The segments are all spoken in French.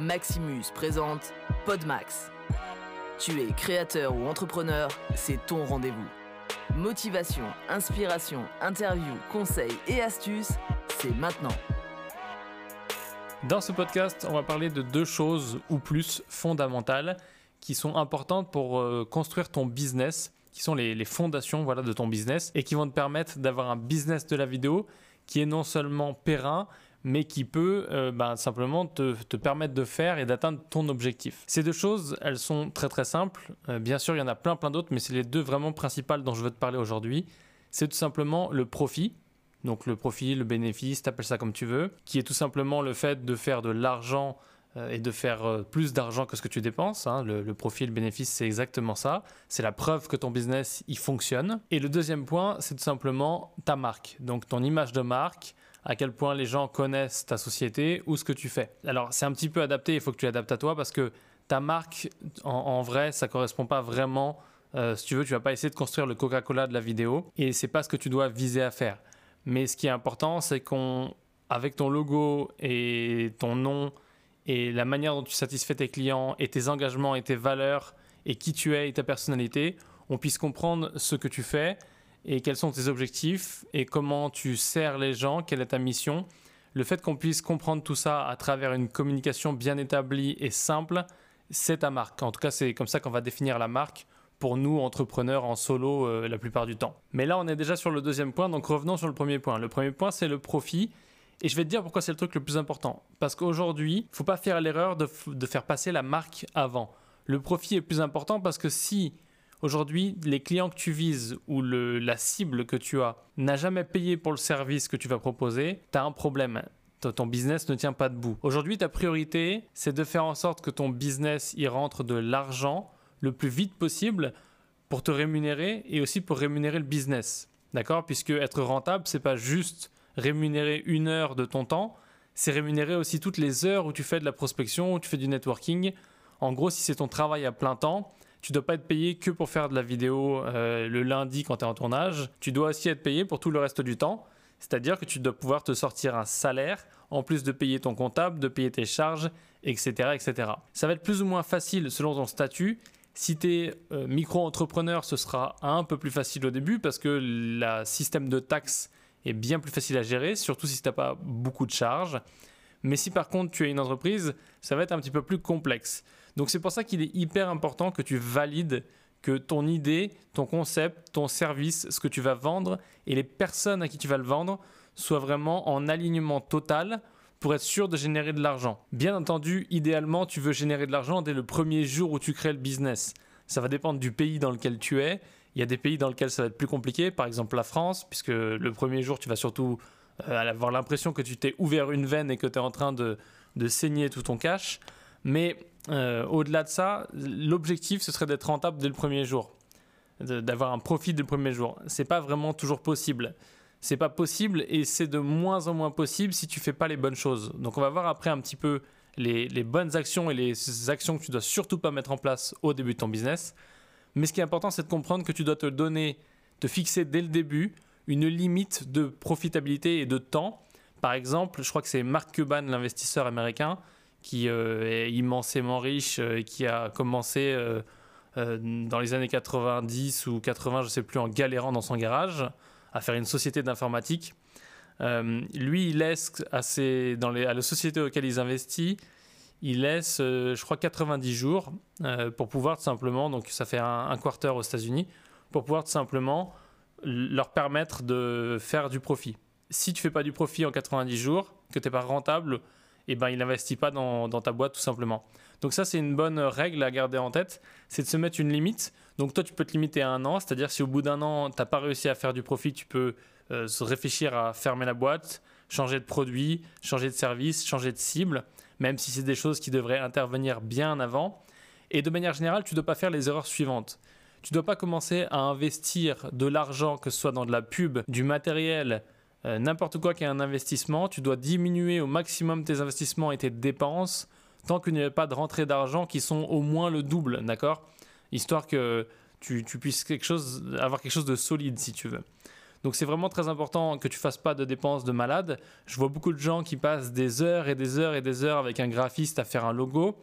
Maximus présente Podmax. Tu es créateur ou entrepreneur, c'est ton rendez-vous. Motivation, inspiration, interview, conseils et astuces, c'est maintenant. Dans ce podcast, on va parler de deux choses ou plus fondamentales qui sont importantes pour euh, construire ton business, qui sont les, fondations voilà, de ton business et qui vont te permettre d'avoir un business de la vidéo qui est non seulement périn, mais qui peut euh, ben, simplement te, permettre de faire et d'atteindre ton objectif. Ces deux choses, elles sont très très simples. Euh, bien sûr, il y en a plein plein d'autres, mais c'est les deux vraiment principales dont je veux te parler aujourd'hui. C'est tout simplement le profit. Donc le profit, le bénéfice, t'appelles ça comme tu veux, qui est tout simplement le fait de faire de l'argent euh, et de faire plus d'argent que ce que tu dépenses. Hein. Le, le, profit, le bénéfice, c'est exactement ça. C'est la preuve que ton business, il fonctionne. Et le deuxième point, c'est tout simplement ta marque. Donc ton image de marque, à quel point les gens connaissent ta société ou ce que tu fais. Alors c'est un petit peu adapté, il faut que tu l'adaptes à toi parce que ta marque, en, vrai, ça correspond pas vraiment. Euh, si tu veux, tu vas pas essayer de construire le Coca-Cola de la vidéo et c'est pas ce que tu dois viser à faire. Mais ce qui est important, c'est qu'on, avec ton logo et ton nom et la manière dont tu satisfais tes clients et tes engagements et tes valeurs et qui tu es et ta personnalité, on puisse comprendre ce que tu fais et quels sont tes objectifs et comment tu sers les gens, quelle est ta mission? Le fait qu'on puisse comprendre tout ça à travers une communication bien établie et simple, c'est ta marque. En tout cas, c'est comme ça qu'on va définir la marque pour nous, entrepreneurs en solo, euh, la plupart du temps. Mais là, on est déjà sur le deuxième point, donc revenons sur le premier point. Le premier point, c'est le profit. Et je vais te dire pourquoi c'est le truc le plus important. Parce qu'aujourd'hui, il ne faut pas faire l'erreur de, de faire passer la marque avant. Le profit est plus important parce que si Aujourd'hui, les clients que tu vises ou la cible que tu as n'a jamais payé pour le service que tu vas proposer, tu as un problème ton business ne tient pas debout. Aujourd'hui, ta priorité, c'est de faire en sorte que ton business y rentre de l'argent le plus vite possible pour te rémunérer et aussi pour rémunérer le business. D'accord? Puisque être rentable, c'est pas juste rémunérer une heure de ton temps, c'est rémunérer aussi toutes les heures où tu fais de la prospection, où tu fais du networking. En gros, si c'est ton travail à plein temps, tu dois pas être payé que pour faire de la vidéo euh, le lundi quand tu es en tournage. Tu dois aussi être payé pour tout le reste du temps. C'est-à-dire que tu dois pouvoir te sortir un salaire en plus de payer ton comptable, de payer tes charges, etc. etc. Ça va être plus ou moins facile selon ton statut. Si tu es euh, micro-entrepreneur, ce sera un peu plus facile au début parce que le système de taxes est bien plus facile à gérer, surtout si tu n'as pas beaucoup de charges. Mais si par contre tu es une entreprise, ça va être un petit peu plus complexe. Donc c'est pour ça qu'il est hyper important que tu valides que ton idée, ton concept, ton service, ce que tu vas vendre et les personnes à qui tu vas le vendre soient vraiment en alignement total pour être sûr de générer de l'argent. Bien entendu, idéalement, tu veux générer de l'argent dès le premier jour où tu crées le business. Ça va dépendre du pays dans lequel tu es. Il y a des pays dans lesquels ça va être plus compliqué, par exemple la France, puisque le premier jour, tu vas surtout euh, avoir l'impression que tu t'es ouvert une veine et que tu es en train de, de saigner tout ton cash. Mais euh, au-delà de ça, l'objectif, ce serait d'être rentable dès le premier jour, d'avoir un profit dès le premier jour. C'est pas vraiment toujours possible. C'est pas possible et c'est de moins en moins possible si tu fais pas les bonnes choses. Donc on va voir après un petit peu les, bonnes actions et les actions que tu dois surtout pas mettre en place au début de ton business. Mais ce qui est important, c'est de comprendre que tu dois te donner, te fixer dès le début une limite de profitabilité et de temps. Par exemple, je crois que c'est Mark Cuban, l'investisseur américain, qui euh, est immensément riche euh, et qui a commencé euh, dans les années 90 ou 80, je ne sais plus, en galérant dans son garage à faire une société d'informatique. lui, il laisse à, dans les, à la société auquel il investit, il laisse, je crois, 90 jours pour pouvoir tout simplement, donc ça fait un, un quarter aux États-Unis, pour pouvoir tout simplement leur permettre de faire du profit. Si tu fais pas du profit en 90 jours, que tu n'es pas rentable, eh ben, il n'investit pas dans, ta boîte tout simplement. Donc ça, c'est une bonne règle à garder en tête, c'est de se mettre une limite. Donc toi, tu peux te limiter à un an, c'est-à-dire si au bout d'un an, tu n'as pas réussi à faire du profit, tu peux euh, réfléchir à fermer la boîte, changer de produit, changer de service, changer de cible, même si c'est des choses qui devraient intervenir bien avant. Et de manière générale, tu ne dois pas faire les erreurs suivantes. Tu ne dois pas commencer à investir de l'argent, que ce soit dans de la pub, du matériel, euh, n'importe quoi qui est un investissement, tu dois diminuer au maximum tes investissements et tes dépenses tant qu'il n'y a pas de rentrée d'argent qui sont au moins le double, d'accord? Histoire que tu, puisses quelque chose, avoir quelque chose de solide si tu veux. Donc c'est vraiment très important que tu fasses pas de dépenses de malade. Je vois beaucoup de gens qui passent des heures et des heures et des heures avec un graphiste à faire un logo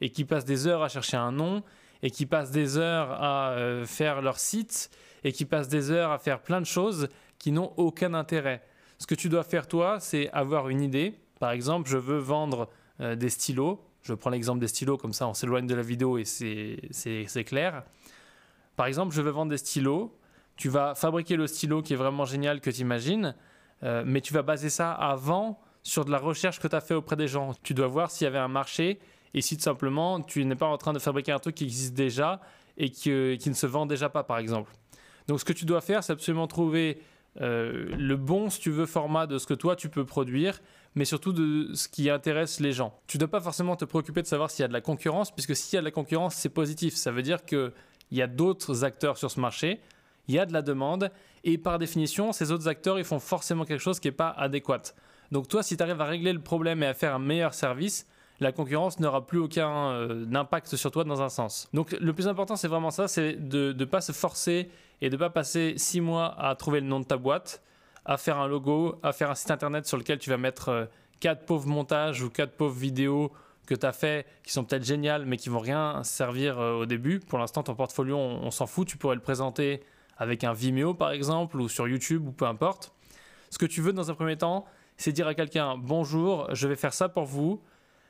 et qui passent des heures à chercher un nom et qui passent des heures à euh, faire leur site et qui passent des heures à faire plein de choses qui n'ont aucun intérêt. Ce que tu dois faire toi, c'est avoir une idée. Par exemple, je veux vendre euh, des stylos. Je prends l'exemple des stylos, comme ça on s'éloigne de la vidéo et c'est clair. Par exemple, je veux vendre des stylos tu vas fabriquer le stylo qui est vraiment génial que tu imagines, euh, mais tu vas baser ça avant sur de la recherche que tu as fait auprès des gens. Tu dois voir s'il y avait un marché et si tout simplement tu n'es pas en train de fabriquer un truc qui existe déjà et qui, ne se vend déjà pas, par exemple. Donc ce que tu dois faire, c'est absolument trouver le bon, si tu veux, format de ce que toi tu peux produire, mais surtout de ce qui intéresse les gens. Tu ne dois pas forcément te préoccuper de savoir s'il y a de la concurrence, puisque s'il y a de la concurrence, c'est positif. Ça veut dire qu'il y a d'autres acteurs sur ce marché il y a de la demande et par définition, ces autres acteurs, ils font forcément quelque chose qui n'est pas adéquat. Donc toi, si tu arrives à régler le problème et à faire un meilleur service, la concurrence n'aura plus aucun euh, impact sur toi dans un sens. Donc le plus important, c'est vraiment ça, c'est de ne pas se forcer et de ne pas passer six mois à trouver le nom de ta boîte, à faire un logo, à faire un site internet sur lequel tu vas mettre euh, quatre pauvres montages ou quatre pauvres vidéos que tu as fait qui sont peut-être géniales mais qui vont rien servir euh, au début. Pour l'instant, ton portfolio, on s'en fout, tu pourrais le présenter avec un Vimeo par exemple, ou sur YouTube, ou peu importe. Ce que tu veux dans un premier temps, c'est dire à quelqu'un bonjour, je vais faire ça pour vous,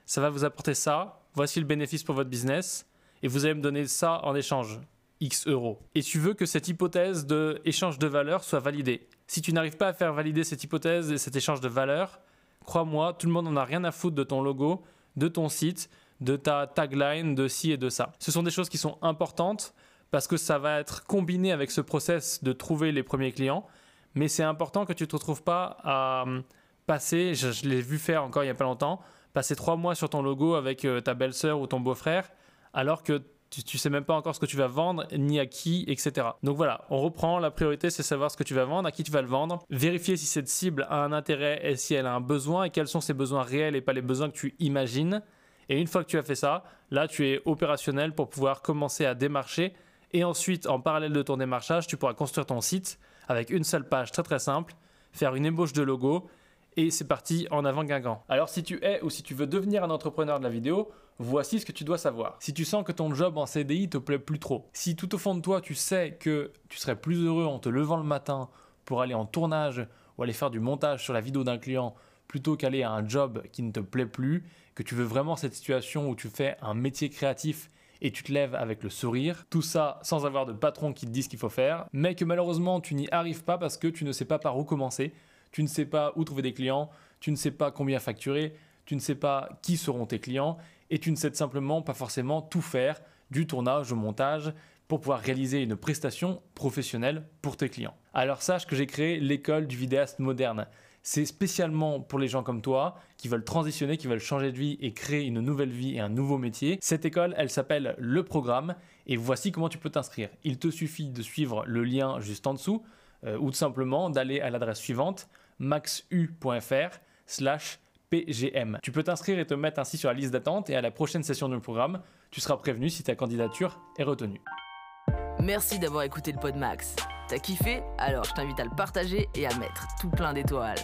ça va vous apporter ça, voici le bénéfice pour votre business, et vous allez me donner ça en échange, X euros. Et tu veux que cette hypothèse de de valeur soit validée. Si tu n'arrives pas à faire valider cette hypothèse et cet échange de valeur, crois-moi, tout le monde n'en a rien à foutre de ton logo, de ton site, de ta tagline, de ci et de ça. Ce sont des choses qui sont importantes parce que ça va être combiné avec ce process de trouver les premiers clients. Mais c'est important que tu ne te retrouves pas à hum, passer, je, l'ai vu faire encore il n'y a pas longtemps, passer trois mois sur ton logo avec euh, ta belle-sœur ou ton beau-frère, alors que tu, ne sais même pas encore ce que tu vas vendre, ni à qui, etc. Donc voilà, on reprend. La priorité, c'est savoir ce que tu vas vendre, à qui tu vas le vendre, vérifier si cette cible a un intérêt et si elle a un besoin et quels sont ses besoins réels et pas les besoins que tu imagines. Et une fois que tu as fait ça, là, tu es opérationnel pour pouvoir commencer à démarcher et ensuite, en parallèle de ton démarchage, tu pourras construire ton site avec une seule page très très simple, faire une ébauche de logo et c'est parti en avant Guingamp. Alors si tu es ou si tu veux devenir un entrepreneur de la vidéo, voici ce que tu dois savoir. Si tu sens que ton job en CDI te plaît plus trop, si tout au fond de toi tu sais que tu serais plus heureux en te levant le matin pour aller en tournage ou aller faire du montage sur la vidéo d'un client plutôt qu'aller à un job qui ne te plaît plus, que tu veux vraiment cette situation où tu fais un métier créatif et tu te lèves avec le sourire. Tout ça sans avoir de patron qui te dise ce qu'il faut faire, mais que malheureusement tu n'y arrives pas parce que tu ne sais pas par où commencer, tu ne sais pas où trouver des clients, tu ne sais pas combien facturer, tu ne sais pas qui seront tes clients et tu ne sais simplement pas forcément tout faire du tournage au montage pour pouvoir réaliser une prestation professionnelle pour tes clients. Alors sache que j'ai créé l'école du vidéaste moderne. C'est spécialement pour les gens comme toi qui veulent transitionner, qui veulent changer de vie et créer une nouvelle vie et un nouveau métier. Cette école, elle s'appelle Le Programme et voici comment tu peux t'inscrire. Il te suffit de suivre le lien juste en dessous ou tout simplement d'aller à l'adresse suivante maxu.fr slash PGM. Tu peux t'inscrire et te mettre ainsi sur la liste d'attente et à la prochaine session du programme, tu seras prévenu si ta candidature est retenue. Merci d'avoir écouté le Pod Max. T'as kiffé? Alors je t'invite à le partager et à mettre tout plein d'étoiles.